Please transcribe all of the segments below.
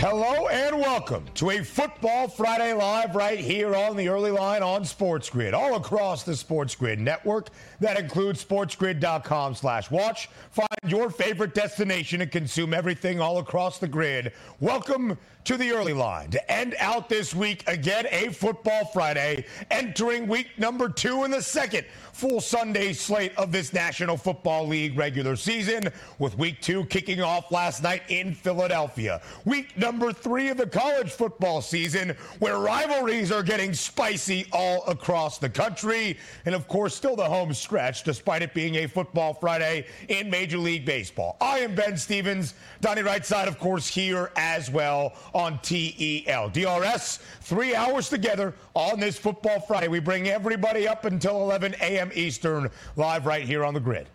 Hello and welcome to a Football Friday Live right here on the early line on Sports Grid, all across the Sports Grid network. That includes sportsgrid.com slash watch. Find your favorite destination and consume everything all across the grid. Welcome to the early line to end out this week again a Football Friday, entering week number two in the second full Sunday slate of this National Football League regular season, with week two kicking off last night in Philadelphia. Week number three of the college football season, where rivalries are getting spicy all across the country. And of course, still the home stretch, despite it being a Football Friday in Major League Baseball. I am Ben Stevens, Donnie Right Side, of course, here as well on TEL. DRS, three hours together on this Football Friday. We bring everybody up until 11 a.m. Eastern, live right here on the grid.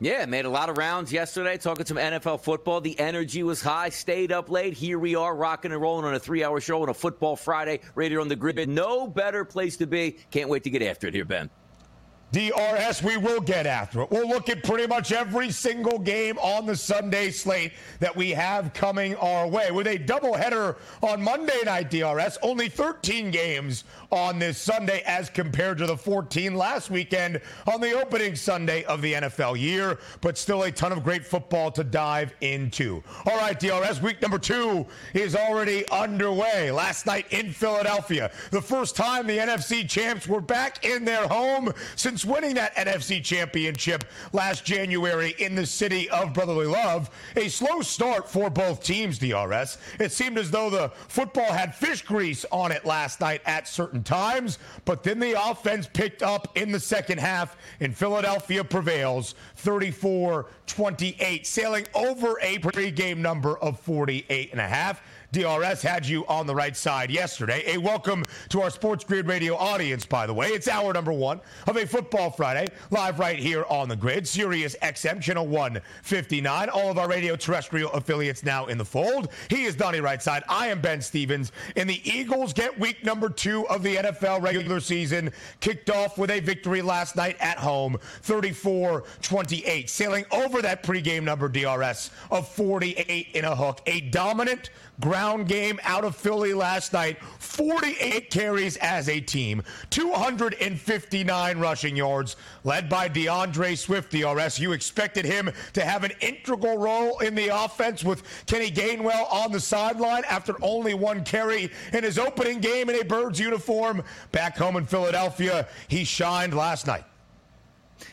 Yeah, made a lot of rounds yesterday talking some NFL football. The energy was high, stayed up late. Here we are rocking and rolling on a three hour show on a Football Friday right here on the grid. No better place to be. Can't wait to get after it here, Ben. DRS, we will get after it. We'll look at pretty much every single game on the Sunday slate that we have coming our way. With a doubleheader on Monday night, DRS, only 13 games on this Sunday as compared to the 14 last weekend on the opening Sunday of the NFL year, but still a ton of great football to dive into. All right, DRS, week number two is already underway. Last night in Philadelphia, the first time the NFC champs were back in their home since winning that NFC championship last January in the city of brotherly love. A slow start for both teams, DRS. It seemed as though the football had fish grease on it last night at certain times, but then the offense picked up in the second half, and Philadelphia prevails 34 28, sailing over a pregame number of 48 and a half. DRS had you on the right side yesterday. A welcome to our Sports Grid Radio audience, by the way. It's hour number one of a Football Friday, live right here on the grid. Sirius XM, channel 159. All of our radio terrestrial affiliates now in the fold. He is Donnie Rightside. I am Ben Stevens. And the Eagles get week number two of the NFL regular season, kicked off with a victory last night at home, 34 28, sailing over that pregame number, DRS, of 48 in a hook. A dominant ground game out of Philly last night. 48 carries as a team, 259 rushing yards, led by D'Andre Swift, DRS. You expected him to have an integral role in the offense with Kenny Gainwell on the sideline after only one carry in his opening game in a Birds uniform. Back home in Philadelphia, he shined last night.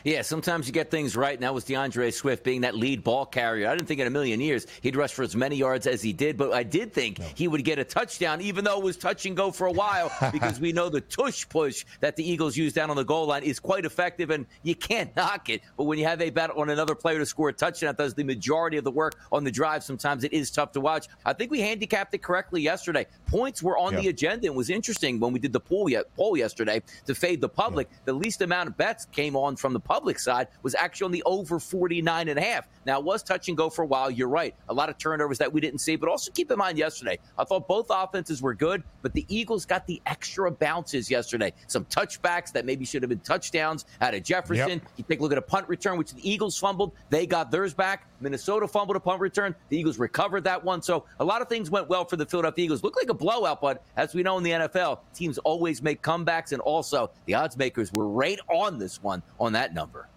Yeah, sometimes you get things right, and that was D'Andre Swift being that lead ball carrier. I didn't think in a million years he'd rush for as many yards as he did, but I did think no. he would get a touchdown, even though it was touch and go for a while, because we know the tush push that the Eagles use down on the goal line is quite effective, and you can't knock it. But when you have a bet on another player to score a touchdown, that does the majority of the work on the drive. Sometimes it is tough to watch. I think we handicapped it correctly yesterday. Points were on the agenda, and was interesting when we did the poll, poll yesterday to fade the public. The least amount of bets came on from the public side was actually on the over 49 and a half. Now, it was touch and go for a while. You're right. A lot of turnovers that we didn't see, but also keep in mind yesterday, I thought both offenses were good, but the Eagles got the extra bounces yesterday. Some touchbacks that maybe should have been touchdowns out of Jefferson. Yep. You take a look at a punt return, which the Eagles fumbled. They got theirs back. Minnesota fumbled a punt return. The Eagles recovered that one. So a lot of things went well for the Philadelphia Eagles. Looked like a blowout, but as we know in the NFL, teams always make comebacks, and also the odds makers were right on this one on that number.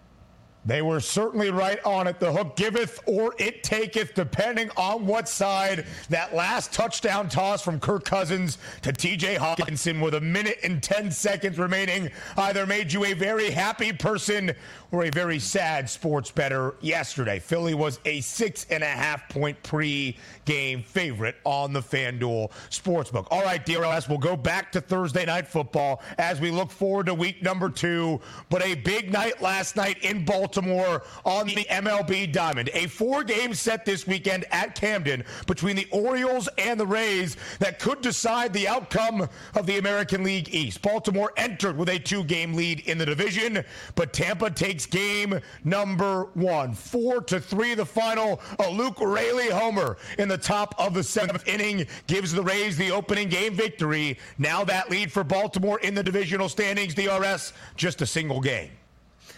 They were certainly right on it. The hook giveth or it taketh, depending on what side. That last touchdown toss from Kirk Cousins to TJ Hockenson with a minute and 10 seconds remaining either made you a very happy person or a very sad sports bettor yesterday. Philly was a six and a half point pre game favorite on the FanDuel Sportsbook. All right, DRS, we'll go back to Thursday night football as we look forward to week number two. But a big night last night in Baltimore on the MLB Diamond. A four game set this weekend at Camden between the Orioles and the Rays that could decide the outcome of the American League East. Baltimore entered with a two game lead in the division, but Tampa takes game number one. Four to three, the final. A Luke Raley homer in the top of the seventh inning gives the Rays the opening game victory. Now that lead for Baltimore in the divisional standings, DRS, just a single game.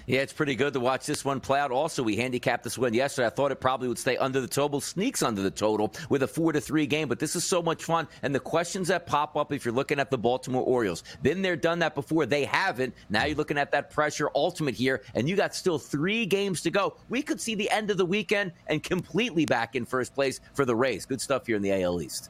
Yeah, it's pretty good to watch this one play out. Also, we handicapped this one yesterday. I thought it probably would stay under the total, sneaks under the total with a four to three game. But this is so much fun, and the questions that pop up if you're looking at the Baltimore Orioles, been there, done that before. They haven't. Now you're looking at that pressure ultimate here, and you got still three games to go. We could see the end of the weekend and completely back in first place for the Rays. Good stuff here in the AL East.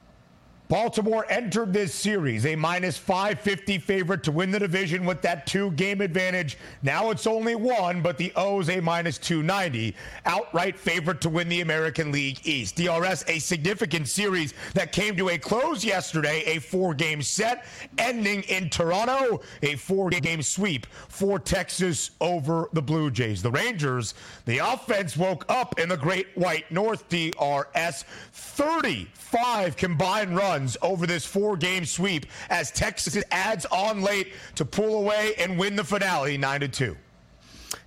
Baltimore entered this series a minus 550 favorite to win the division with that two game advantage. Now it's only one, but the O's a minus 290. Outright favorite to win the American League East. DRS, a significant series that came to a close yesterday, a four game set, ending in Toronto, a four game sweep for Texas over the Blue Jays. The Rangers, the offense woke up in the Great White North. DRS, 35 combined runs runs over this four game sweep as Texas adds on late to pull away and win the finale 9 to 2.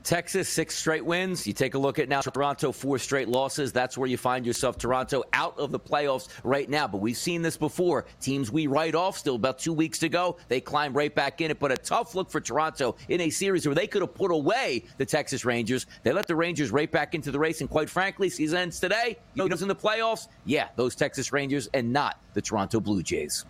Texas, six straight wins. You take a look at now Toronto, four straight losses. That's where you find yourself. Toronto out of the playoffs right now. But we've seen this before. Teams we write off still about two weeks to go. They climb right back in it. But a tough look for Toronto in a series where they could have put away the Texas Rangers. They let the Rangers right back into the race. And quite frankly, season ends today. You know, in the playoffs, yeah, those Texas Rangers and not the Toronto Blue Jays.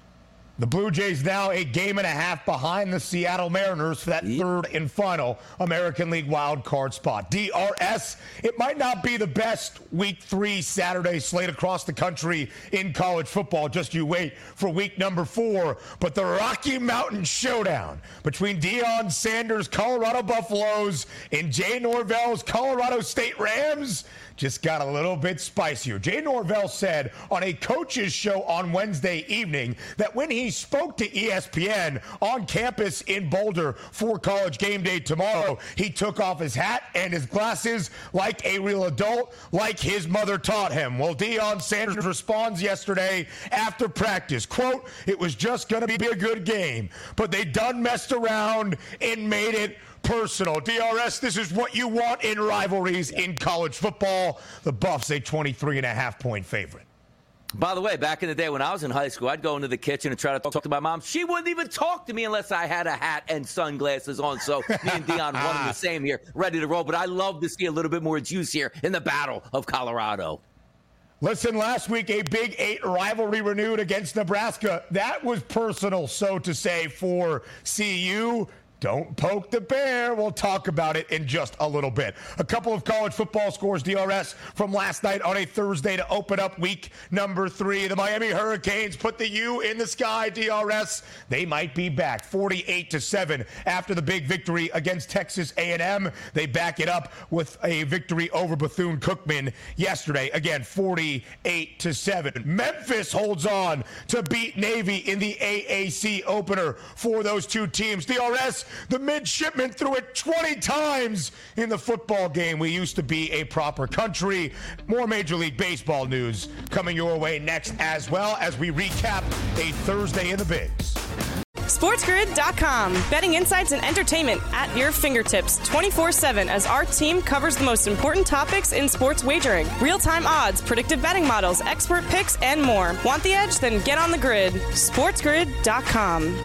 The Blue Jays now a game and a half behind the Seattle Mariners for that third and final American League wild card spot. DRS, it might not be the best week three Saturday slate across the country in college football. Just you wait for week number four. But the Rocky Mountain Showdown between Deion Sanders' Colorado Buffaloes and Jay Norvell's Colorado State Rams just got a little bit spicier. Jay Norvell said on a coach's show on Wednesday evening that when he spoke to ESPN on campus in Boulder for college game day tomorrow, he took off his hat and his glasses like a real adult, like his mother taught him. Well, Deion Sanders responds yesterday after practice, quote, it was just going to be a good game, but they done messed around and made it personal. DRS, this is what you want in rivalries in college football. The Buffs, a 23 and a half point favorite. By the way, back in the day when I was in high school, I'd go into the kitchen and try to talk to my mom. She wouldn't even talk to me unless I had a hat and sunglasses on. So me and Deion, one and the same here, ready to roll. But I love to see a little bit more juice here in the Battle of Colorado. Listen, last week a Big Eight rivalry renewed against Nebraska. That was personal, so to say, for CU. Don't poke the bear. We'll talk about it in just a little bit. A couple of college football scores, DRS, from last night on a Thursday to open up week number three. The Miami Hurricanes put the U in the sky, DRS. They might be back 48 to 7 after the big victory against Texas A&M. They back it up with a victory over Bethune-Cookman yesterday. Again, 48 to 7. Memphis holds on to beat Navy in the AAC opener for those two teams. DRS the midshipman threw it 20 times in the football game. We used to be a proper country. More Major League Baseball news coming your way next, as well as we recap a Thursday in the Bigs. SportsGrid.com. Betting insights and entertainment at your fingertips 24 7 as our team covers the most important topics in sports wagering real time odds, predictive betting models, expert picks, and more. Want the edge? Then get on the grid. SportsGrid.com.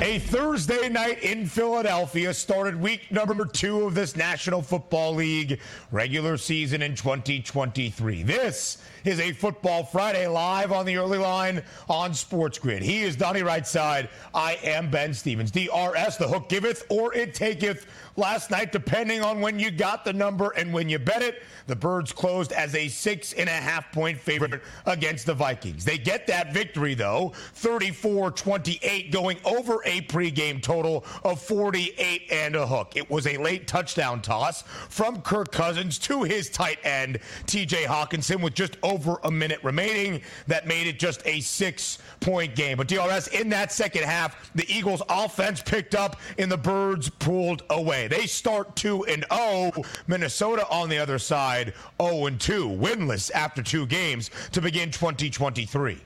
A Thursday night in Philadelphia started week number two of this National Football League regular season in 2023. This is a Football Friday live on the early line on Sports Grid. He is Donnie Rightside. I am Ben Stevens. DRS, the hook giveth or it taketh. Last night, depending on when you got the number and when you bet it, the Birds closed as a six and a half point favorite against the Vikings. They get that victory, though, 34 28, going over a pregame total of 48 and a hook. It was a late touchdown toss from Kirk Cousins to his tight end, TJ Hockenson, with just over a minute remaining. That made it just a six point game. But DRS, in that second half, the Eagles' offense picked up and the Birds pulled away. They start 2 and 0. Minnesota on the other side, 0 and 2, winless after two games to begin 2023.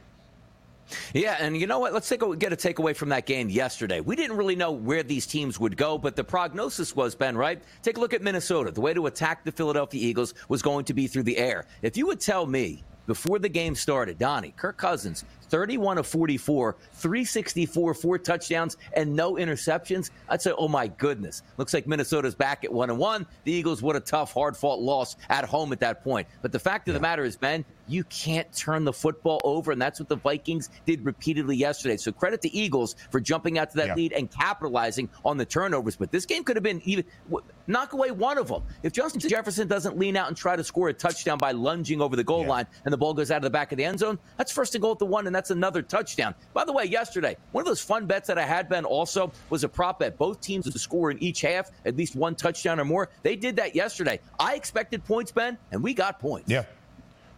Yeah, and you know what? Let's take a, get a takeaway from that game yesterday. We didn't really know where these teams would go, but the prognosis was, Ben, right? Take a look at Minnesota. The way to attack the Philadelphia Eagles was going to be through the air. If you would tell me before the game started, Donnie, Kirk Cousins, 31 of 44, 364, four touchdowns, and no interceptions, I'd say, oh my goodness. Looks like Minnesota's back at 1 and 1. The Eagles, what a tough, hard fought loss at home at that point. But the fact of the matter is, Ben, you can't turn the football over, and that's what the Vikings did repeatedly yesterday. So credit the Eagles for jumping out to that Yeah. lead and capitalizing on the turnovers. But this game could have been even knock away one of them. If Justin Jefferson doesn't lean out and try to score a touchdown by lunging over the goal Yeah. line and the ball goes out of the back of the end zone, that's first and goal at the one, and that's another touchdown. By the way, yesterday, one of those fun bets that I had, Ben also was a prop bet. Both teams to score in each half, at least one touchdown or more. They did that yesterday. I expected points, Ben, and we got points. Yeah.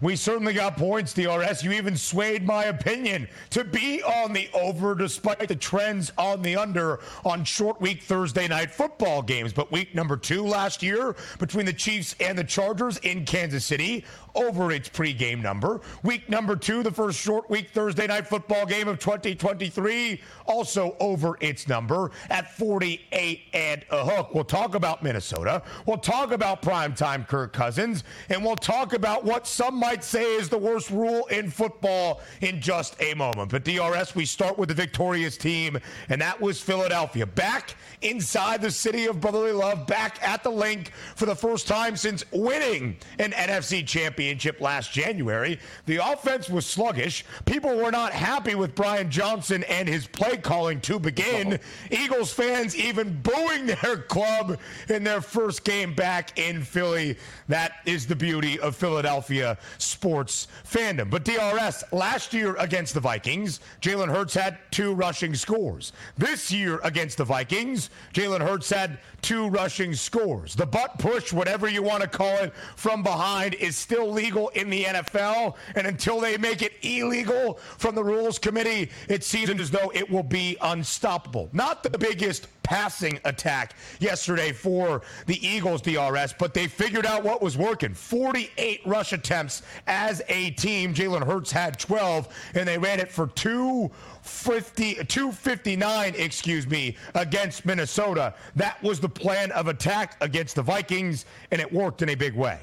We certainly got points, DRS. You even swayed my opinion to be on the over despite the trends on the under on short week Thursday night football games. But week number two last year between the Chiefs and the Chargers in Kansas City over its pregame number. Week number two, the first short week Thursday night football game of 2023, also over its number at 48 and a hook. We'll talk about Minnesota. We'll talk about primetime Kirk Cousins, and we'll talk about what some might say is the worst rule in football in just a moment. But DRS, we start with the victorious team, and that was Philadelphia. Back inside the city of brotherly love, back at the Linc for the first time since winning an NFC championship last January. The offense was sluggish. People were not happy with Brian Johnson and his play calling to begin. Eagles fans even booing their club in their first game back in Philly. That is the beauty of Philadelphia sports fandom. But DRS, last year against the Vikings, Jalen Hurts had two rushing scores. This year against the Vikings, Jalen Hurts had two rushing scores. The butt push, whatever you want to call it, from behind is still legal in the NFL. And until they make it illegal from the rules committee, it seems as though it will be unstoppable. Not the biggest passing attack yesterday for the Eagles DRS, but they figured out what was working. 48 rush attempts as a team. Jalen Hurts had 12, and they ran it for two 50, 259, excuse me, against Minnesota. That was the plan of attack against the Vikings, and it worked in a big way.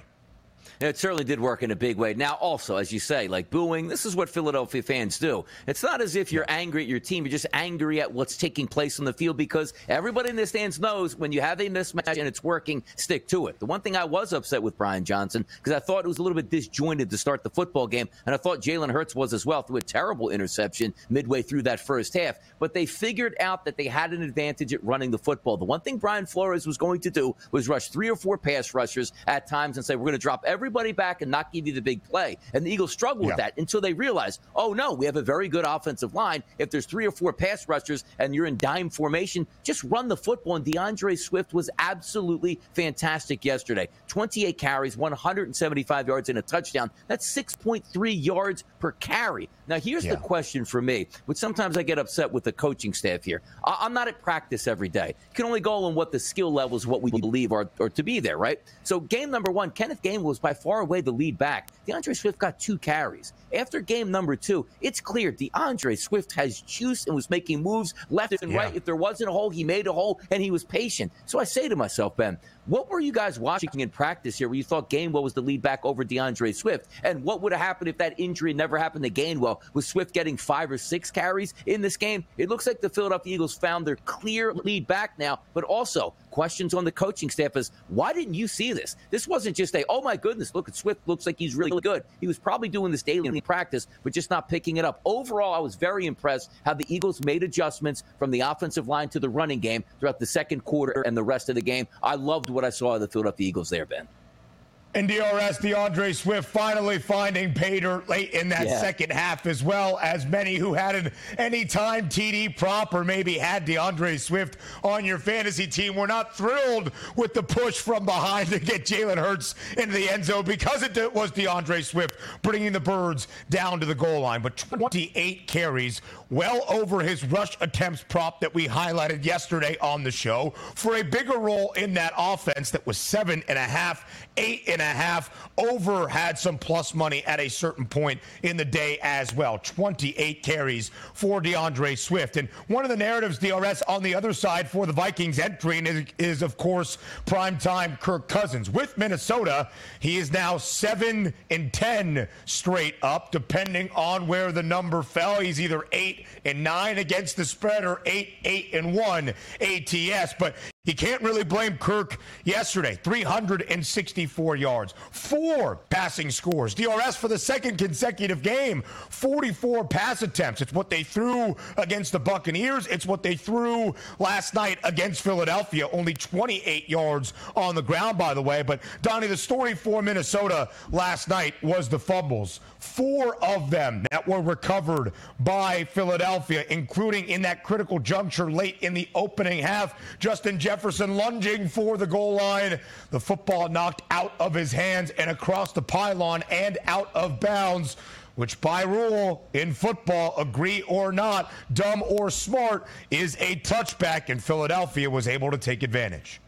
It certainly did work in a big way. Now, also, as you say, like booing, this is what Philadelphia fans do. It's not as if you're angry at your team, you're just angry at what's taking place on the field because everybody in the stands knows when you have a mismatch and it's working, stick to it. The one thing I was upset with Brian Johnson because I thought it was a little bit disjointed to start the football game, and I thought Jalen Hurts was as well threw a terrible interception midway through that first half. But they figured out that they had an advantage at running the football. The one thing Brian Flores was going to do was rush three or four pass rushers at times and say, We're going to drop every everybody back and not give you the big play. And the Eagles struggle yeah. with that until they realize, oh no, we have a very good offensive line. If there's three or four pass rushers and you're in dime formation, just run the football. And D'Andre Swift was absolutely fantastic yesterday. 28 carries, 175 yards, and a touchdown. That's 6.3 yards per carry. Now, here's yeah. the question for me, which sometimes I get upset with the coaching staff here. I'm not at practice every day. You can only go on what the skill levels, what we believe are, are to be there, right? So, game number one, Kenneth Gainwell was by far away the lead back. D'Andre Swift got two carries. After game number two, it's clear D'Andre Swift has juice and was making moves left and yeah. right. If there wasn't a hole, he made a hole and he was patient. So I say to myself, Ben, what were you guys watching in practice here where you thought Gainwell was the lead back over D'Andre Swift? And what would have happened if that injury never happened to Gainwell? With Swift getting five or six carries in this game? It looks like the Philadelphia Eagles found their clear lead back now, but also questions on the coaching staff is why didn't you see this? This wasn't just a, oh my goodness, look at Swift, looks like he's really good. He was probably doing this daily in practice, but just not picking it up. Overall, I was very impressed how the Eagles made adjustments from the offensive line to the running game throughout the second quarter and the rest of the game. I loved what I saw of the Philadelphia Eagles there, Ben. And DRS, D'Andre Swift finally finding Pater late in that yeah. second half, as well as many who had an anytime TD prop or maybe had D'Andre Swift on your fantasy team were not thrilled with the push from behind to get Jalen Hurts into the end zone because it was D'Andre Swift bringing the Birds down to the goal line. But 28 carries, well over his rush attempts prop that we highlighted yesterday on the show for a bigger role in that offense that was seven and a half, eight and a half. Over had some plus money at a certain point in the day as well. 28 carries for D'Andre Swift. And one of the narratives, DRS, on the other side for the Vikings entering is, is of course, primetime Kirk Cousins. With Minnesota, he is now 7 and 10 straight up, depending on where the number fell. He's either 8 and 9 against the spread or 8 8 and 1 ATS. But you can't really blame Kirk yesterday. 364 yards, four passing scores. DRS for the second consecutive game, 44 pass attempts. It's what they threw against the Buccaneers. It's what they threw last night against Philadelphia. Only 28 yards on the ground, by the way. But Donnie, the story for Minnesota last night was the fumbles. Four of them that were recovered by Philadelphia, including in that critical juncture late in the opening half. Justin Jefferson lunging for the goal line. The football knocked out of his hands and across the pylon and out of bounds which by rule in football, agree or not, dumb or smart, is a touchback, and Philadelphia was able to take advantage.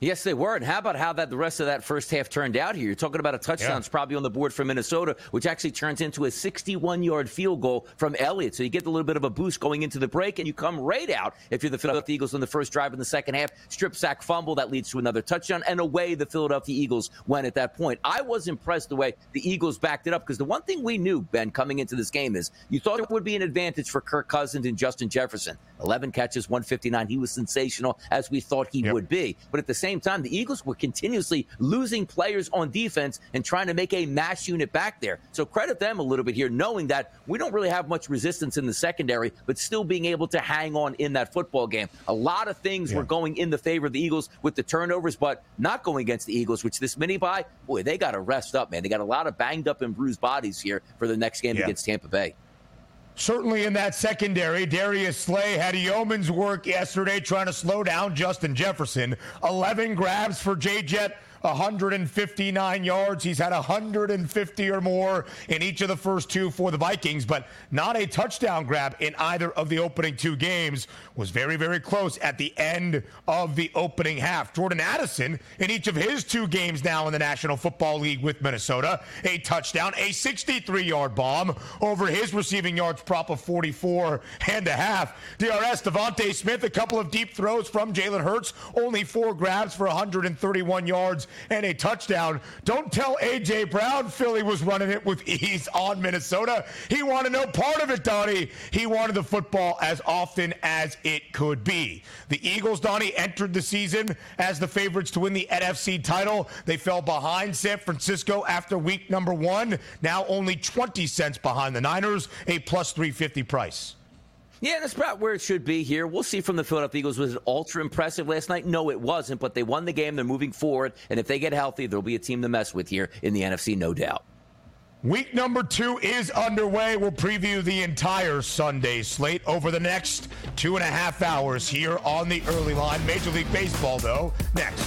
Yes, they were. And how about how that the rest of that first half turned out here? You're talking about a touchdown yeah. probably on the board for Minnesota, which actually turns into a 61 yard field goal from Elliott. So you get a little bit of a boost going into the break, and you come right out if you're the Philadelphia Eagles on the first drive in the second half. Strip sack fumble that leads to another touchdown, and away the Philadelphia Eagles went at that point. I was impressed the way the Eagles backed it up because the one thing we knew, Ben, coming into this game is you thought it would be an advantage for Kirk Cousins and Justin Jefferson. 11 catches, 159. He was sensational as we thought he yep. would be. But at the same same time, the Eagles were continuously losing players on defense and trying to make a mass unit back there. So credit them a little bit here, knowing that we don't really have much resistance in the secondary, but still being able to hang on in that football game. A lot of things yeah. were going in the favor of the Eagles with the turnovers, but not going against the Eagles, which this mini bye, boy, they got to rest up, man. They got a lot of banged up and bruised bodies here for the next game yeah. against Tampa Bay. Certainly in that secondary, Darius Slay had a yeoman's work yesterday trying to slow down Justin Jefferson. 11 grabs for J Jet 159 yards. He's had 150 or more in each of the first two for the Vikings, but not a touchdown grab in either of the opening two games. Was very, very close at the end of the opening half. Jordan Addison, in each of his two games now in the National Football League with Minnesota, a touchdown, a 63 yard bomb over his receiving yards prop of 44 and a half. DRS, DeVonta Smith, a couple of deep throws from Jalen Hurts, only four grabs for 131 yards and a touchdown. Don't tell A.J. Brown Philly was running it with ease on Minnesota. He wanted no part of it, Donnie. He wanted the football as often as it could be. The Eagles, Donnie, entered the season as the favorites to win the NFC title. They fell behind San Francisco after week number one. Now only 20 cents behind the Niners, a plus 350 price. Yeah, that's about where it should be here. We'll see from the Philadelphia Eagles. Was it ultra impressive last night? No, it wasn't, but they won the game. They're moving forward. And if they get healthy, there'll be a team to mess with here in the NFC, no doubt. Week number two is underway. We'll preview the entire Sunday slate over the next two and a half hours here on the early line. Major League Baseball, though, next.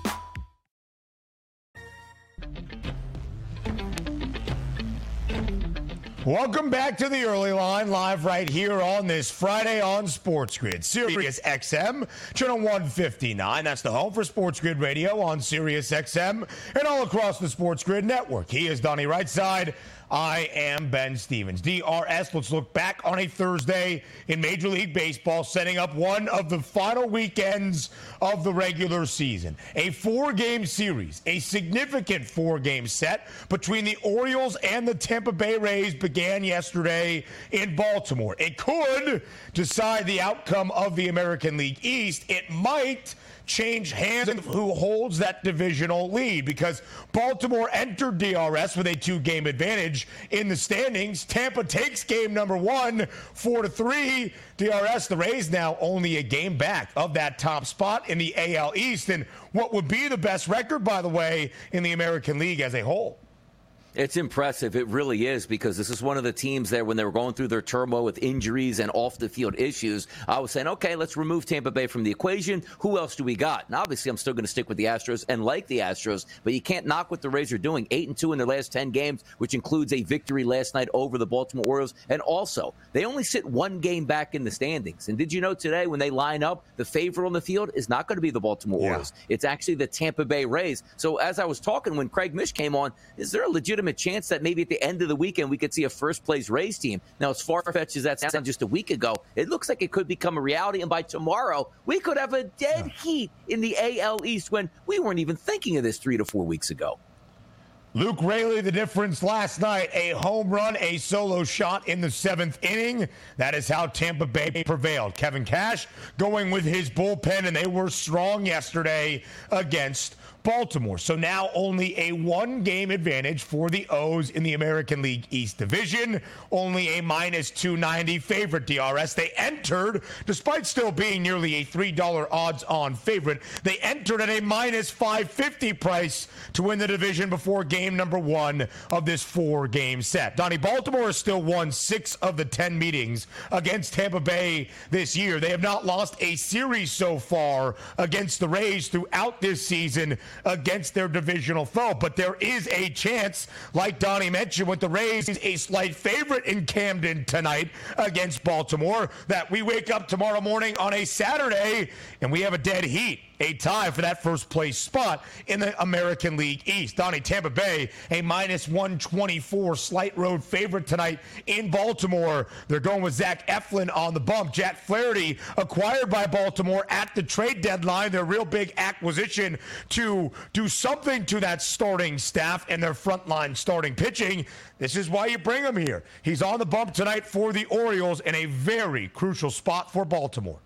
Welcome back to the early line, live right here on this Friday on Sports Grid. Sirius XM, channel 159. That's the home for Sports Grid Radio on Sirius XM and all across the Sports Grid network. He is Donnie Rightside. I am Ben Stevens. DRS, let's look back on a Thursday in Major League Baseball, setting up one of the final weekends of the regular season. A four game series, a significant four game set between the Orioles and the Tampa Bay Rays began yesterday in Baltimore. It could decide the outcome of the American League East. It might change hands and who holds that divisional lead because Baltimore entered DRS with a two game advantage in the standings. Tampa takes game number one, four to three. DRS, the Rays now only a game back of that top spot in the AL East and what would be the best record, by the way, in the American League as a whole. It's impressive. It really is because this is one of the teams there when they were going through their turmoil with injuries and off the field issues. I was saying, okay, let's remove Tampa Bay from the equation. Who else do we got? And obviously, I'm still going to stick with the Astros and like the Astros, but you can't knock what the Rays are doing. Eight and two in their last 10 games, which includes a victory last night over the Baltimore Orioles. And also, they only sit one game back in the standings. And did you know today when they line up, the favorite on the field is not going to be the Baltimore yeah. Orioles. It's actually the Tampa Bay Rays. So as I was talking when Craig Mish came on, is there a legitimate legitimate chance that maybe at the end of the weekend we could see a first place Rays team. Now, as far fetched as that sounded just a week ago, it looks like it could become a reality. And by tomorrow, we could have a dead heat in the AL East when we weren't even thinking of this three to four weeks ago. Luke Raley, the difference last night, a home run, a solo shot in the seventh inning. That is how Tampa Bay prevailed. Kevin Cash going with his bullpen, and they were strong yesterday against Baltimore. So now only a one game advantage for the O's in the American League East Division. Only a minus 290 favorite DRS. They entered, despite still being nearly a $3 odds on favorite, they entered at a minus 550 price to win the division before game number one of this four game set. Donnie, Baltimore has still won six of the 10 meetings against Tampa Bay this year. They have not lost a series so far against the Rays throughout this season against their divisional foe. But there is a chance, like Donnie mentioned, with the Rays, a slight favorite in Camden tonight against Baltimore, that we wake up tomorrow morning on a Saturday and we have a dead heat a tie for that first place spot in the American League East. Donnie Tampa Bay, a minus 124 slight road favorite tonight in Baltimore. They're going with Zach Eflin on the bump. Jack Flaherty acquired by Baltimore at the trade deadline. Their real big acquisition to do something to that starting staff and their frontline starting pitching. This is why you bring him here. He's on the bump tonight for the Orioles in a very crucial spot for Baltimore.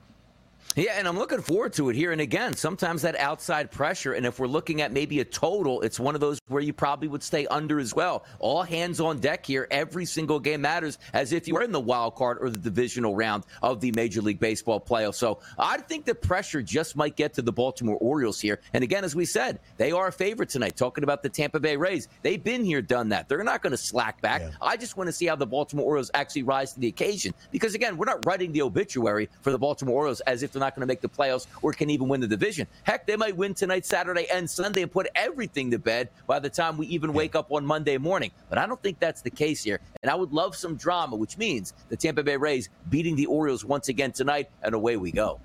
Yeah, and I'm looking forward to it here. And again, sometimes that outside pressure, and if we're looking at maybe a total, it's one of those where you probably would stay under as well. All hands on deck here. Every single game matters as if you were in the wild card or the divisional round of the Major League Baseball playoffs. So I think the pressure just might get to the Baltimore Orioles here. And again, as we said, they are a favorite tonight. Talking about the Tampa Bay Rays, they've been here, done that. They're not going to slack back. Yeah. I just want to see how the Baltimore Orioles actually rise to the occasion. Because again, we're not writing the obituary for the Baltimore Orioles as if they're not going to make the playoffs or can even win the division. Heck, they might win tonight, Saturday, and Sunday and put everything to bed by the time we even wake up on Monday morning. But I don't think that's the case here. And I would love some drama, which means the Tampa Bay Rays beating the Orioles once again tonight, and away we go.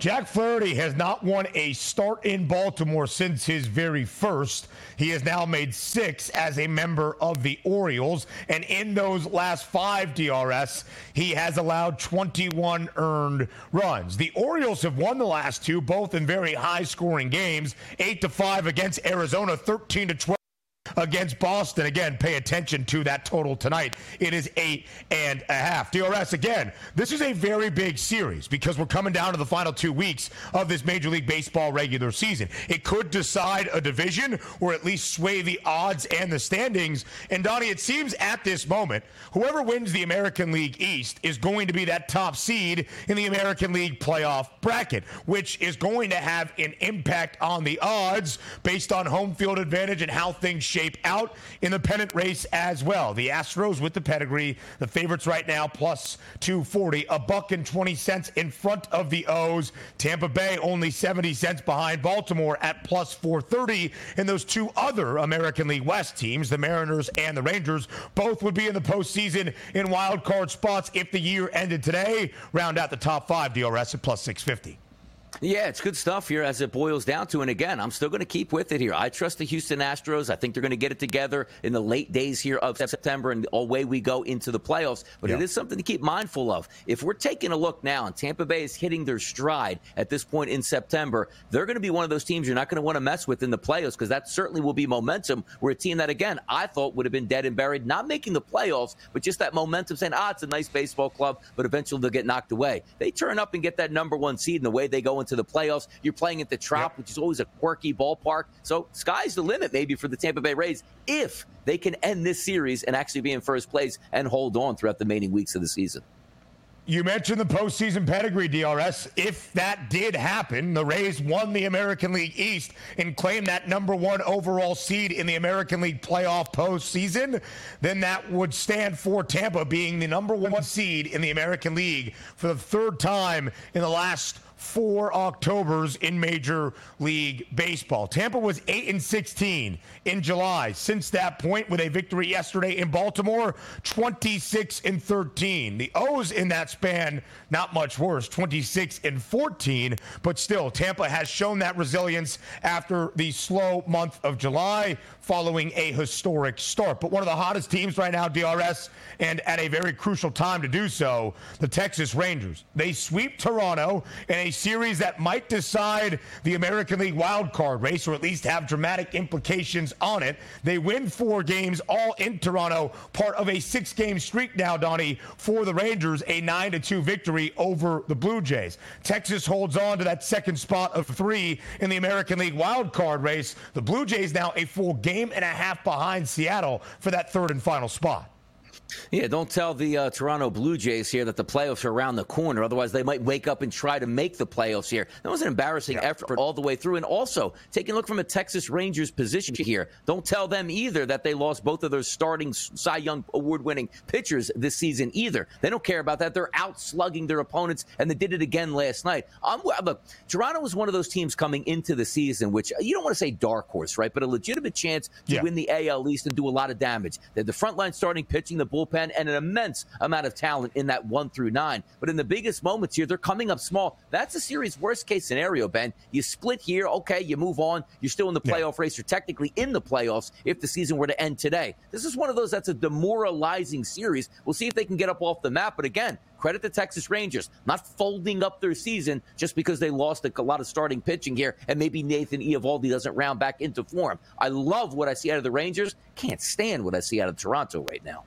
Jack Flaherty has not won a start in Baltimore since his very first. He has now made six as a member of the Orioles. And in those last five DRS, he has allowed 21 earned runs. The Orioles have won the last two, both in very high scoring games 8 to 5 against Arizona, 13 to 12 against Boston. Again, pay attention to that total tonight. It is eight and a half. DRS, again, this is a very big series because we're coming down to the final two weeks of this Major League Baseball regular season. It could decide a division or at least sway the odds and the standings. And Donnie, it seems at this moment, whoever wins the American League East is going to be that top seed in the American League playoff bracket, which is going to have an impact on the odds based on home field advantage and how things shape out in the pennant race as well. The Astros with the pedigree, the favorites right now plus 240, a buck and 20 cents in front of the O's. Tampa Bay only 70 cents behind Baltimore at plus 430. And those two other American League West teams, the Mariners and the Rangers, both would be in the postseason in wild card spots if the year ended today. Round out the top five DRS at plus 650. Yeah, it's good stuff here as it boils down to. And again, I'm still going to keep with it here. I trust the Houston Astros. I think they're going to get it together in the late days here of September and away we go into the playoffs. But yeah. it is something to keep mindful of. If we're taking a look now and Tampa Bay is hitting their stride at this point in September, they're going to be one of those teams you're not going to want to mess with in the playoffs because that certainly will be momentum. We're a team that, again, I thought would have been dead and buried, not making the playoffs, but just that momentum saying, ah, it's a nice baseball club, but eventually they'll get knocked away. They turn up and get that number one seed, and the way they go into the playoffs. You're playing at the Trop, yep. which is always a quirky ballpark. So sky's the limit maybe for the Tampa Bay Rays if they can end this series and actually be in first place and hold on throughout the remaining weeks of the season. You mentioned the postseason pedigree, DRS. If that did happen, the Rays won the American League East and claimed that number one overall seed in the American League playoff postseason, then that would stand for Tampa being the number one seed in the American League for the third time in the last four Octobers in Major League Baseball. Tampa was 8 and 16 in July. Since that point, with a victory yesterday in Baltimore, 26 and 13. The O's in that span, not much worse, 26 and 14, but still, Tampa has shown that resilience after the slow month of July following a historic start. But one of the hottest teams right now, DRS, and at a very crucial time to do so, the Texas Rangers. They sweep Toronto in a series that might decide the American League wild card race or at least have dramatic implications on it. They win four games all in Toronto, part of a six game streak now, Donnie, for the Rangers, a 9 to 2 victory over the Blue Jays. Texas holds on to that second spot of three in the American League wild card race. The Blue Jays now a full game and a half behind Seattle for that third and final spot. Yeah, don't tell the uh, Toronto Blue Jays here that the playoffs are around the corner. Otherwise, they might wake up and try to make the playoffs here. That was an embarrassing yeah. effort all the way through. And also, taking a look from a Texas Rangers position here, don't tell them either that they lost both of their starting Cy Young award winning pitchers this season either. They don't care about that. They're out slugging their opponents, and they did it again last night. Um, look, Toronto was one of those teams coming into the season, which you don't want to say dark horse, right? But a legitimate chance to yeah. win the AL East and do a lot of damage. They had the front line starting pitching, the bull bullpen and an immense amount of talent in that one through nine. But in the biggest moments here, they're coming up small. That's a series worst case scenario, Ben. You split here, okay, you move on. You're still in the playoff yeah. race. You're technically in the playoffs if the season were to end today. This is one of those that's a demoralizing series. We'll see if they can get up off the map. But again, credit the Texas Rangers, not folding up their season just because they lost a, lot of starting pitching here, and maybe Nathan Eovaldi doesn't round back into form. I love what I see out of the Rangers. Can't stand what I see out of Toronto right now.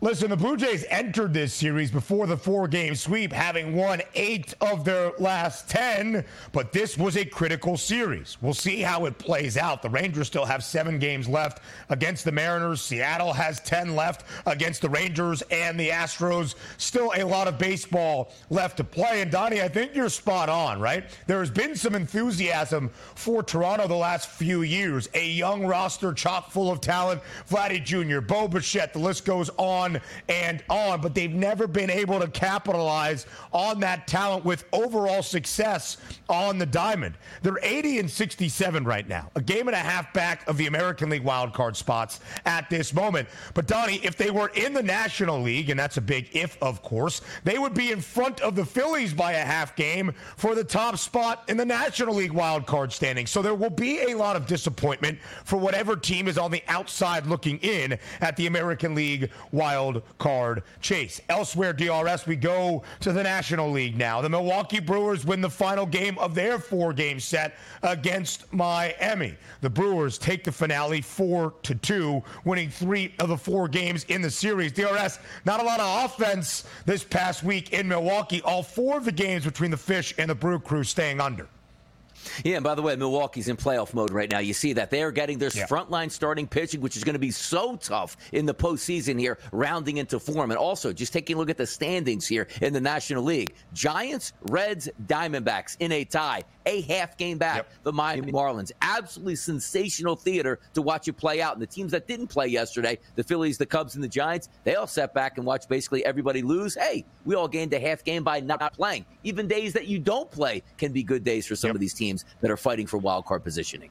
Listen, the Blue Jays entered this series before the four game sweep, having won eight of their last 10, but this was a critical series. We'll see how it plays out. The Rangers still have seven games left against the Mariners. Seattle has 10 left against the Rangers and the Astros. Still a lot of baseball left to play. And Donnie, I think you're spot on, right? There has been some enthusiasm for Toronto the last few years. A young roster chock full of talent. Vladdy Jr., Bo Bichette, the list goes on on and on, but they've never been able to capitalize on that talent with overall success on the diamond. They're 80 and 67 right now, a game and a half back of the American League wildcard spots at this moment. But Donnie, if they were in the National League, and that's a big if, of course, they would be in front of the Phillies by a half game for the top spot in the National League wildcard standing. So there will be a lot of disappointment for whatever team is on the outside looking in at the American League wild wild card chase. Elsewhere, DRS, we go to the National League now. The Milwaukee Brewers win the final game of their four game set against Miami. The Brewers take the finale 4 to 2, winning three of the four games in the series. DRS, not a lot of offense this past week in Milwaukee. All four of the games between the Fish and the Brew Crew staying under. Yeah, and by the way, Milwaukee's in playoff mode right now. You see that they are getting their yeah. frontline starting pitching, which is going to be so tough in the postseason here, rounding into form. And also, just taking a look at the standings here in the National League: Giants, Reds, Diamondbacks in a tie, a half game back. Yep. The Miami Marlins, absolutely sensational theater to watch it play out. And the teams that didn't play yesterday, the Phillies, the Cubs, and the Giants, they all sat back and watched basically everybody lose. Hey, we all gained a half game by not playing. Even days that you don't play can be good days for some yep. of these teams teams that are fighting for wild card positioning.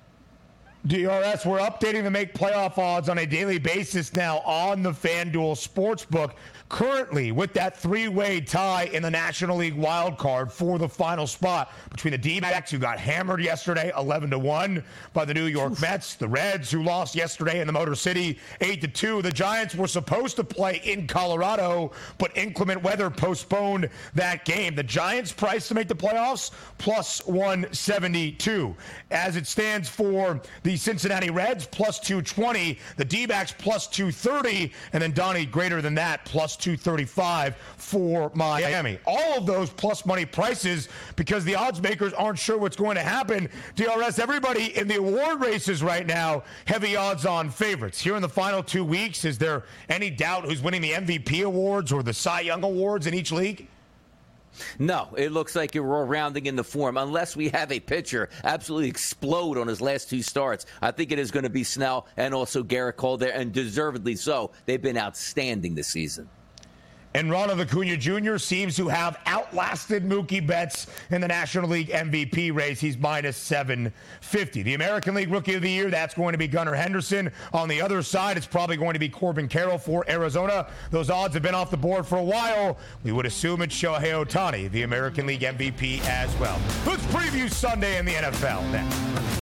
DRS, oh, we're updating the make playoff odds on a daily basis now on the FanDuel Sportsbook currently with that three-way tie in the National League wild card for the final spot between the D-backs who got hammered yesterday 11 to 1 by the New York. Mets, the Reds who lost yesterday in the Motor City 8 to 2. The Giants were supposed to play in Colorado, but inclement weather postponed that game. The Giants price to make the playoffs plus 172. As it stands for the Cincinnati Reds plus 220, the D backs plus 230, and then Donnie greater than that, plus 235 for Miami. All of those plus money prices because the odds makers aren't sure what's going to happen. DRS, everybody in the award races right now, heavy odds on favorites. Here in the final two weeks, is there any doubt who's winning the MVP awards or the Cy Young awards in each league? No, it looks like all rounding in the form unless we have a pitcher absolutely explode on his last two starts. I think it is going to be Snell and also Gerrit Cole there, and deservedly so. They've been outstanding this season. And Ronald Acuna Jr. seems to have outlasted Mookie Betts in the National League MVP race. He's minus 750. The American League Rookie of the Year, that's going to be Gunnar Henderson. On the other side, it's probably going to be Corbin Carroll for Arizona. Those odds have been off the board for a while. We would assume it's Shohei Ohtani, the American League MVP as well. Let's preview Sunday in the NFL next.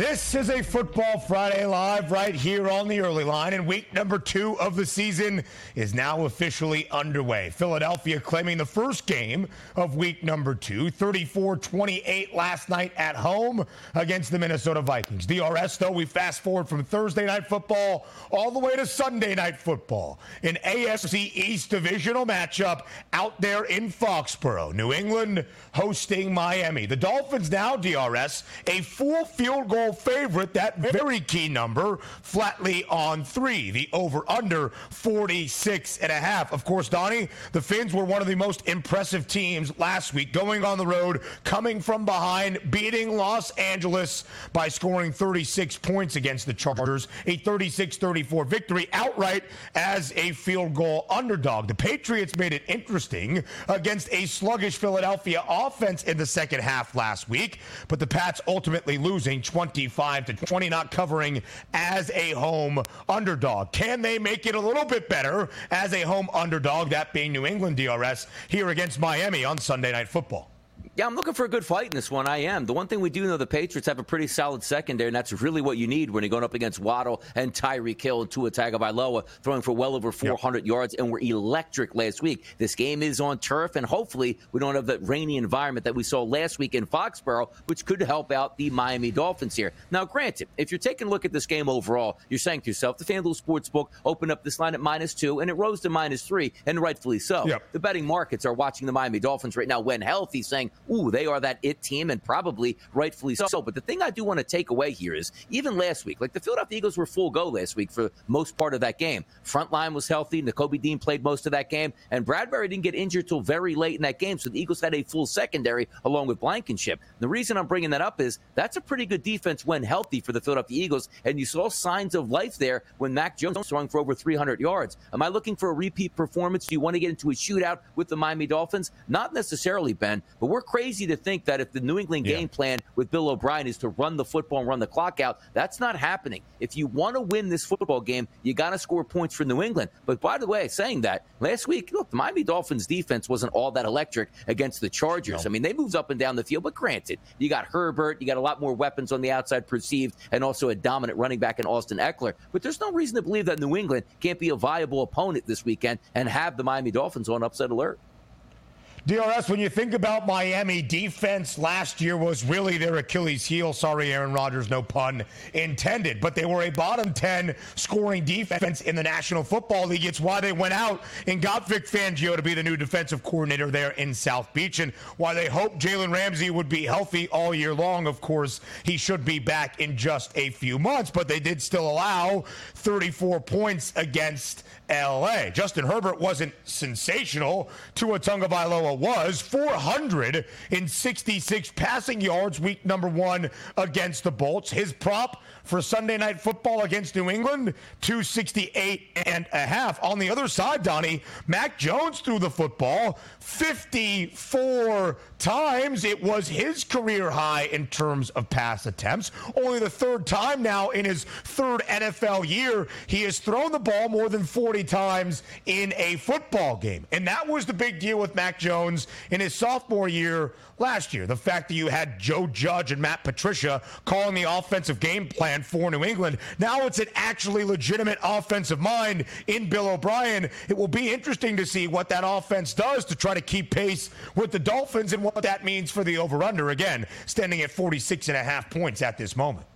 This is a Football Friday Live right here on the early line, and week number two of the season is now officially underway. Philadelphia claiming the first game of week number two, 34 28 last night at home against the Minnesota Vikings. DRS, though, we fast forward from Thursday night football all the way to Sunday night football. An AFC East divisional matchup out there in Foxborough. New England hosting Miami. The Dolphins now, DRS, a full field goal favorite, that very key number, flatly on three. The over under 46 and a half. Of course, Donnie, the Fins were one of the most impressive teams last week, going on the road, coming from behind, beating Los Angeles by scoring 36 points against the Chargers, a 36 34 victory outright as a field goal underdog. The Patriots made it interesting against a sluggish Philadelphia offense in the second half last week, but the Pats ultimately losing 20 55 to 20, not covering as a home underdog. Can they make it a little bit better as a home underdog, that being New England DRS, here against Miami on Sunday Night Football? Yeah, I'm looking for a good fight in this one. I am. The one thing we do know, the Patriots have a pretty solid secondary, and that's really what you need when you're going up against Waddle and Tyreek Hill and Tua Tagovailoa, throwing for well over 400 yep. yards, and were electric last week. This game is on turf, and hopefully we don't have that rainy environment that we saw last week in Foxborough, which could help out the Miami Dolphins here. Now, granted, if you're taking a look at this game overall, you're saying to yourself, the FanDuel Sportsbook opened up this line at minus two, and it rose to minus three, and rightfully so. Yep. The betting markets are watching the Miami Dolphins right now when healthy, saying, ooh, they are that it team, and probably rightfully so. But the thing I do want to take away here is even last week, like the Philadelphia Eagles were full go last week for most part of that game. Front line was healthy. Nakobe Dean played most of that game, and Bradberry didn't get injured till very late in that game. So the Eagles had a full secondary along with Blankenship. The reason I'm bringing that up is that's a pretty good defense when healthy for the Philadelphia Eagles, and you saw signs of life there when Mac Jones throwing for over 300 yards. Am I looking for a repeat performance? Do you want to get into a shootout with the Miami Dolphins? Not necessarily, Ben, but we're crazy crazy to think that if the New England yeah. game plan with Bill O'Brien is to run the football and run the clock out, that's not happening. If you want to win this football game, you got to score points for New England. But by the way, saying that, last week, look, the Miami Dolphins defense wasn't all that electric against the Chargers. No. I mean, they moved up and down the field, but granted, you got Herbert, you got a lot more weapons on the outside perceived, and also a dominant running back in Austin Ekeler. But there's no reason to believe that New England can't be a viable opponent this weekend and have the Miami Dolphins on upset alert. DRS, when you think about Miami defense last year was really their Achilles heel. Sorry, Aaron Rodgers, no pun intended. But they were a bottom 10 scoring defense in the National Football League. It's why they went out and got Vic Fangio to be the new defensive coordinator there in South Beach and why they hoped Jalen Ramsey would be healthy all year long. Of course, he should be back in just a few months, but they did still allow 34 points against LA. Justin Herbert wasn't sensational. Tua Tagovailoa was 466 passing yards week number one against the Bolts. His prop for Sunday night football against New England, 268 and a half. On the other side, Donnie, Mac Jones threw the football 54 times. It was his career high in terms of pass attempts. Only the third time now in his third NFL year, he has thrown the ball more than 40 times in a football game. And that was the big deal with Mac Jones in his sophomore year last year. The fact that you had Joe Judge and Matt Patricia calling the offensive game plan for New England. Now it's an actually legitimate offensive mind in Bill O'Brien. It will be interesting to see what that offense does to try to keep pace with the Dolphins and what that means for the over under. Again, standing at 46 and a half points at this moment.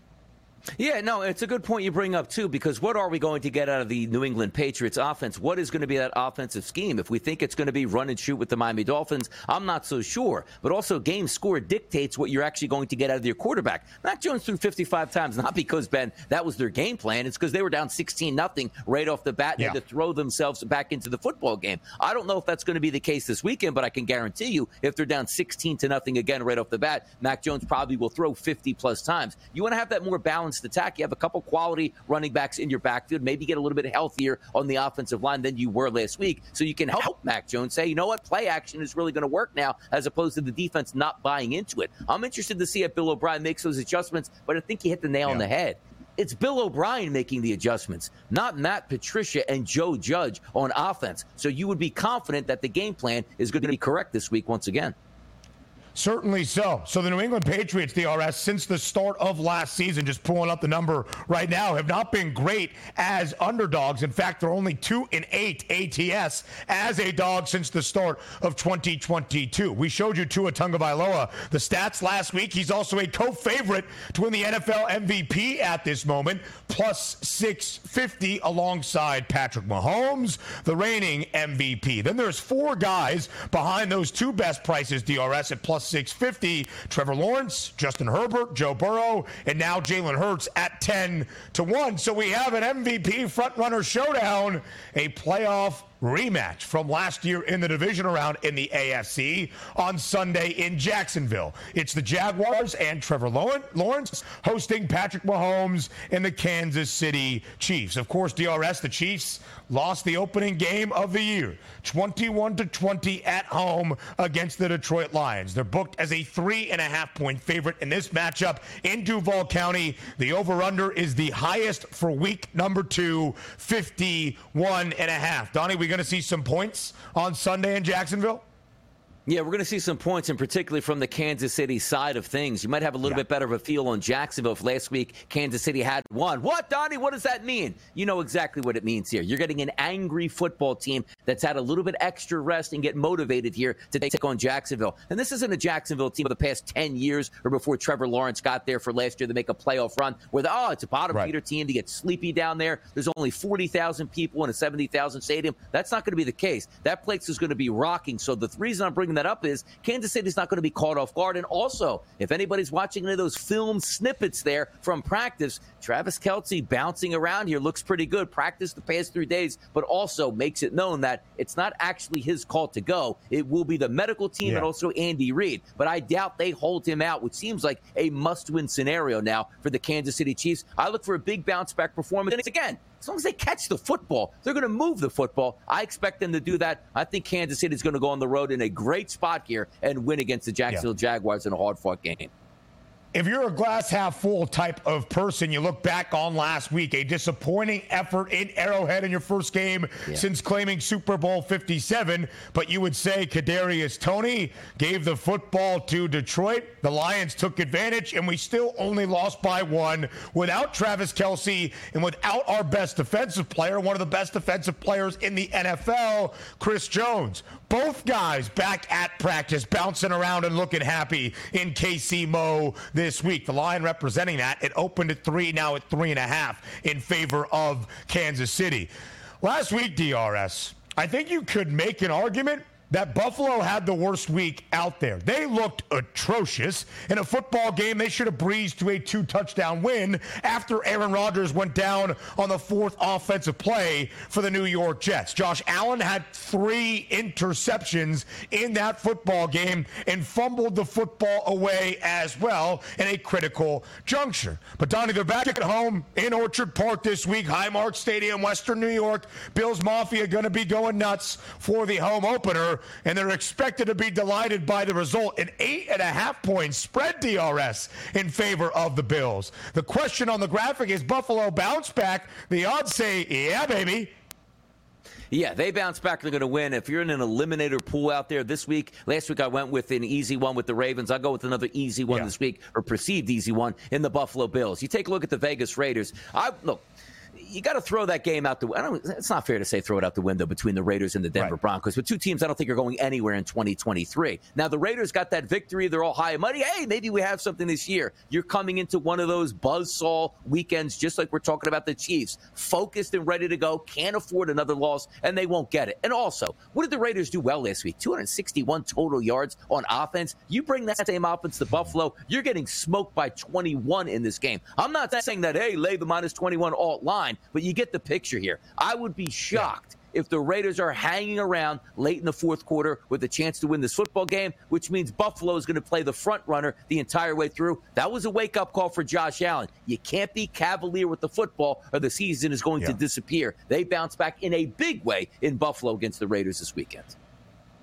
Yeah, no, it's a good point you bring up, too, because what are we going to get out of the New England Patriots offense? What is going to be that offensive scheme? If we think it's going to be run and shoot with the Miami Dolphins, I'm not so sure. But also, game score dictates what you're actually going to get out of your quarterback. Mac Jones threw 55 times, not because, Ben, that was their game plan. It's because they were down 16 nothing right off the bat and yeah. had to throw themselves back into the football game. I don't know if that's going to be the case this weekend, but I can guarantee you if they're down 16 to nothing again right off the bat, Mac Jones probably will throw 50 plus times. You want to have that more balanced balanced attack. You have a couple quality running backs in your backfield. Maybe get a little bit healthier on the offensive line than you were last week. So you can help Mac Jones say, you know what, play action is really going to work now, as opposed to the defense not buying into it. I'm interested to see if Bill O'Brien makes those adjustments, but I think he hit the nail yeah. on the head. It's Bill O'Brien making the adjustments, not Matt Patricia and Joe Judge on offense. So you would be confident that the game plan is going to be correct this week once again. Certainly so. So the New England Patriots, DRS, since the start of last season, just pulling up the number right now, have not been great as underdogs. In fact, they're only two and eight ATS as a dog since the start of 2022. We showed you Tua Tagovailoa the stats last week. He's also a co-favorite to win the NFL MVP at this moment, plus 650 alongside Patrick Mahomes, the reigning MVP. Then there's four guys behind those two best prices, DRS, at plus 650. Trevor Lawrence, Justin Herbert, Joe Burrow, and now Jalen Hurts at 10 to 1. So we have an MVP frontrunner showdown, a playoff rematch from last year in the division round in the AFC on Sunday in Jacksonville. It's the Jaguars and Trevor Lawrence hosting Patrick Mahomes and the Kansas City Chiefs. Of course, DRS, the Chiefs lost the opening game of the year, 21 to 20 at home against the Detroit Lions. They're booked as a three and a half point favorite in this matchup in Duval County. The over under is the highest for week number two, 51 and a half. Donnie, we're going to see some points on Sunday in Jacksonville? Yeah, we're going to see some points, and particularly from the Kansas City side of things. You might have a little yeah. bit better of a feel on Jacksonville. If last week Kansas City had won, what, Donnie? What does that mean? You know exactly what it means here. You're getting an angry football team that's had a little bit extra rest and get motivated here to take on Jacksonville. And this isn't a Jacksonville team of the past 10 years or before Trevor Lawrence got there for last year to make a playoff run where, the, oh, it's a bottom feeder right. team to get sleepy down there. There's only 40,000 people in a 70,000 stadium. That's not going to be the case. That place is going to be rocking. So the reason I'm bringing that up is Kansas City's not going to be caught off guard. And also, if anybody's watching any of those film snippets there from practice, Travis Kelce bouncing around here looks pretty good. Practice the past three days, but also makes it known that it's not actually his call to go. It will be the medical team yeah. and also Andy Reid. But I doubt they hold him out, which seems like a must win scenario now for the Kansas City Chiefs. I look for a big bounce back performance. And again, as long as they catch the football, they're going to move the football. I expect them to do that. I think Kansas City is going to go on the road in a great spot here and win against the Jacksonville yeah. Jaguars in a hard fought game if you're a glass half full type of person, you look back on last week, a disappointing effort in Arrowhead in your first game yeah. since claiming Super Bowl 57. But you would say Kadarius Toney gave the football to Detroit. The Lions took advantage, and we still only lost by one without Travis Kelce and without our best defensive player, one of the best defensive players in the NFL, Chris Jones. Both guys back at practice, bouncing around and looking happy in KC Mo this week. The line representing that, it opened at three, now at three and a half in favor of Kansas City. Last week, DRS, I think you could make an argument that Buffalo had the worst week out there. They looked atrocious. In a football game, they should have breezed to a two touchdown win after Aaron Rodgers went down on the fourth offensive play for the New York Jets. Josh Allen had three interceptions in that football game and fumbled the football away as well in a critical juncture. But Donnie, they're back at home in Orchard Park this week, Highmark Stadium, Western New York. Bills Mafia going to be going nuts for the home opener and they're expected to be delighted by the result. An eight and a half point spread DRS in favor of the Bills. The question on the graphic is Buffalo bounce back. The odds say, yeah, baby. Yeah, they bounce back. They're going to win. If you're in an eliminator pool out there this week, last week I went with an easy one with the Ravens. I'll go with another easy one yeah. this week, or perceived easy one in the Buffalo Bills. You take a look at the Vegas Raiders. I look you got to throw that game out the. I don't. It's not fair to say throw it out the window between the Raiders and the Denver right. Broncos, but two teams I don't think are going anywhere in 2023. Now the Raiders got that victory; they're all high and money. Hey, maybe we have something this year. You're coming into one of those buzzsaw weekends, just like we're talking about the Chiefs, focused and ready to go. Can't afford another loss, and they won't get it. And also, what did the Raiders do well last week? 261 total yards on offense. You bring that same offense to Buffalo, you're getting smoked by 21 in this game. I'm not saying that hey, lay the minus 21 alt line but you get the picture here. I would be shocked. If the Raiders are hanging around late in the fourth quarter with a chance to win this football game, which means Buffalo is going to play the front runner the entire way through. That was a wake up call for Josh Allen. You can't be cavalier with the football or the season is going yeah. to disappear. They bounce back in a big way in Buffalo against the Raiders this weekend.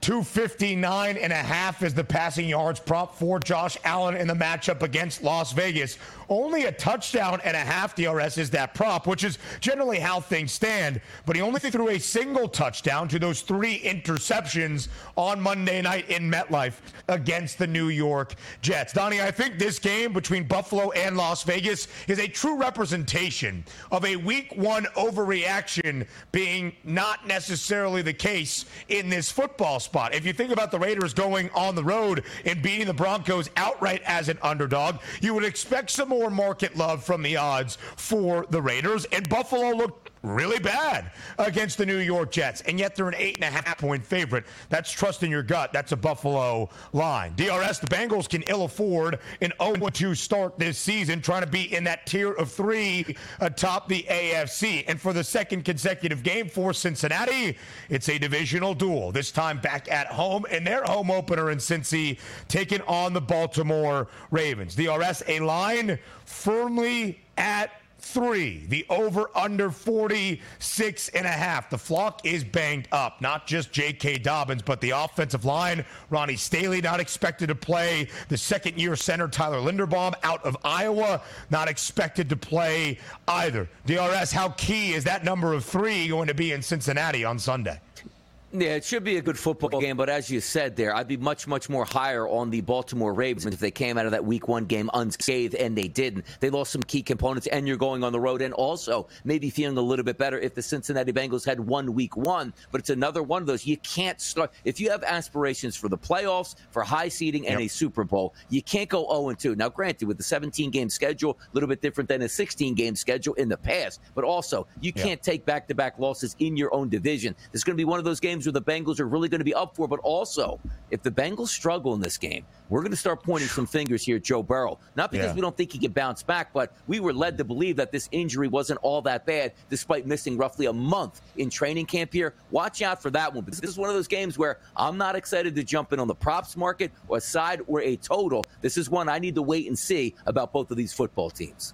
259 and a half is the passing yards prop for Josh Allen in the matchup against Las Vegas. Only a touchdown and a half DRS is that prop, which is generally how things stand. But he only threw a single touchdown to those three interceptions on Monday night in MetLife against the New York Jets. Donnie, I think this game between Buffalo and Las Vegas is a true representation of a week one overreaction being not necessarily the case in this football spot. If you think about the Raiders going on the road and beating the Broncos outright as an underdog, you would expect some more more market love from the odds for the Raiders. And Buffalo looked really bad against the New York Jets, and yet they're an eight and a half point favorite. That's trust in your gut. That's a Buffalo line. DRS, the Bengals can ill afford an 0 2 start this season, trying to be in that tier of three atop the AFC. And for the second consecutive game for Cincinnati, it's a divisional duel. This time back at home in their home opener in Cincy, taking on the Baltimore Ravens. DRS, a line firmly at three. The over under 46 and a half. The flock is banged up. Not just J.K. Dobbins, but the offensive line. Ronnie Stanley not expected to play. The second year center Tyler Linderbaum out of Iowa not expected to play either. DRS, how key is that number of three going to be in Cincinnati on Sunday? Yeah, it should be a good football game, but as you said there, I'd be much, much more higher on the Baltimore Ravens if they came out of that week won game unscathed, and they didn't. They lost some key components, and you're going on the road, and also maybe feeling a little bit better if the Cincinnati Bengals had one week one, but it's another one of those. You can't start, if you have aspirations for the playoffs, for high seeding, and yep. a Super Bowl, you can't go 0 2. Now, granted, with the 17 game schedule, a little bit different than a 16 game schedule in the past, but also you can't take back to back losses in your own division. It's going to be one of those games games where the Bengals are really going to be up for. But also, if the Bengals struggle in this game, we're going to start pointing some fingers here at Joe Burrow. Not because yeah. we don't think he can bounce back, but we were led to believe that this injury wasn't all that bad, despite missing roughly a month in training camp here. Watch out for that one. Because this is one of those games where I'm not excited to jump in on the props market or a side or a total. This is one I need to wait and see about both of these football teams.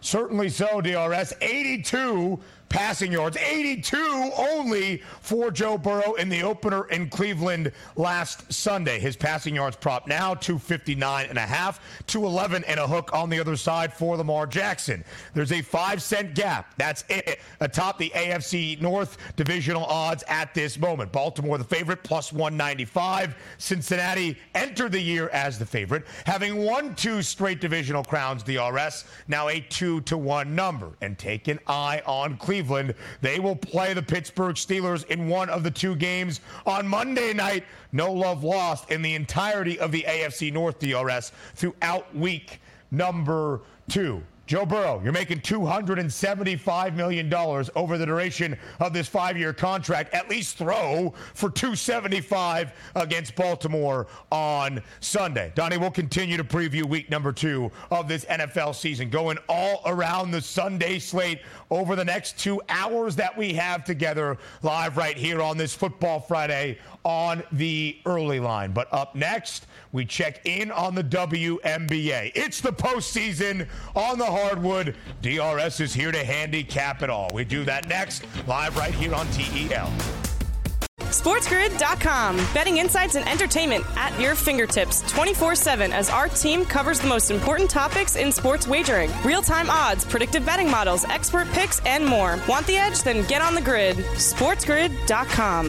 Certainly so, DRS. 82 passing yards, 82 only for Joe Burrow in the opener in Cleveland last Sunday. His passing yards prop now 259 and a half, 211 and a hook on the other side for Lamar Jackson. There's a 5 cent gap. That's it atop the AFC North divisional odds at this moment. Baltimore the favorite plus 195. Cincinnati entered the year as the favorite, having won two straight divisional crowns DRS, now a 2 to 1 number. And take an eye on Cleveland Cleveland. They will play the Pittsburgh Steelers in one of the two games on Monday night. No love lost in the entirety of the AFC North DRS throughout week number two. Joe Burrow, you're making $275 million over the duration of this five year contract. At least throw for 275 against Baltimore on Sunday. Donnie, we'll continue to preview week number two of this NFL season, going all around the Sunday slate over the next two hours that we have together live right here on this Football Friday on the early line. But up next, we check in on the WNBA. It's the postseason on the hardwood. DRS is here to handicap it all. We do that next, live right here on TEL. SportsGrid.com. Betting insights and entertainment at your fingertips 24 7 as our team covers the most important topics in sports wagering real time odds, predictive betting models, expert picks, and more. Want the edge? Then get on the grid. SportsGrid.com.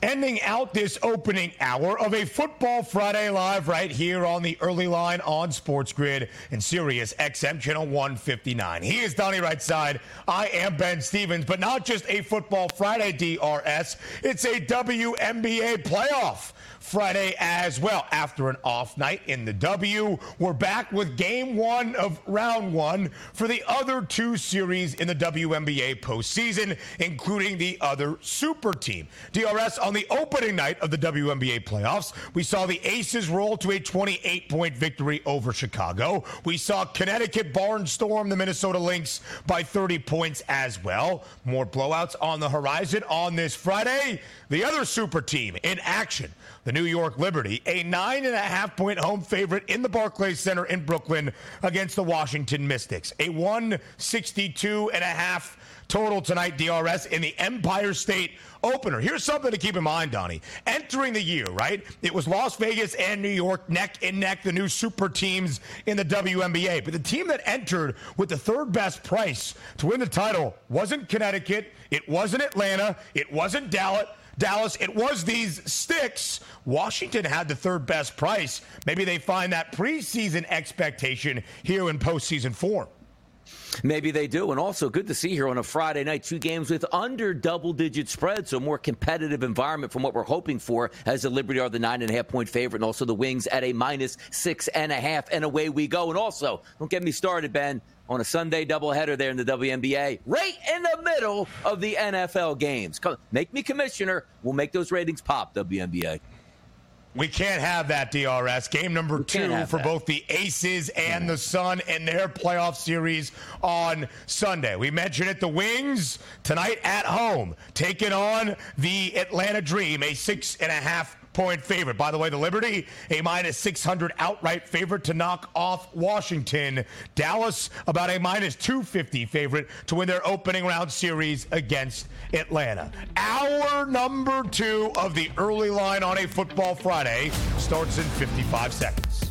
Ending out this opening hour of a Football Friday live right here on the early line on Sports Grid and Sirius XM Channel 159. He is Donnie Rightside. I am Ben Stevens, but not just a Football Friday DRS. It's a WNBA playoff Friday as well. After an off night in the W, we're back with game one of round one for the other two series in the WNBA postseason, including the other super team. DRS on the opening night of the WNBA playoffs, we saw the Aces roll to a 28 point victory over Chicago. We saw Connecticut barnstorm the Minnesota Lynx by 30 points as well. More blowouts on the horizon on this Friday. The other super team in action the New York Liberty, a nine and a half point home favorite in the Barclays Center in Brooklyn against the Washington Mystics. A 162 and a half total tonight, DRS, in the Empire State opener. Here's something to keep in mind, Donnie. Entering the year, right? It was Las Vegas and New York neck and neck, the new super teams in the WNBA. But the team that entered with the third best price to win the title wasn't Connecticut, it wasn't Atlanta, it wasn't Dallas. Dallas, it was the Mystics. Washington had the third best price. Maybe they find that preseason expectation here in postseason form. Maybe they do. And also good to see here on a Friday night, two games with under double digit spread. So more competitive environment from what we're hoping for as the Liberty are the nine and a half point favorite and also the Wings at a minus six and a half. And away we go. And also, don't get me started, Ben, on a Sunday doubleheader there in the WNBA, right in the middle of the NFL games. Come, Make me commissioner. We'll make those ratings pop, WNBA. We can't have that, DRS. Game number two for that. both the Aces and the Sun in their playoff series on Sunday. We mentioned it, the Wings tonight at home, taking on the Atlanta Dream, a six and a half point favorite. By the way, the Liberty, a minus 600 outright favorite to knock off Washington. Dallas, about a minus 250 favorite to win their opening round series against Atlanta. Hour number two of the early line on a football Friday starts in 55 seconds.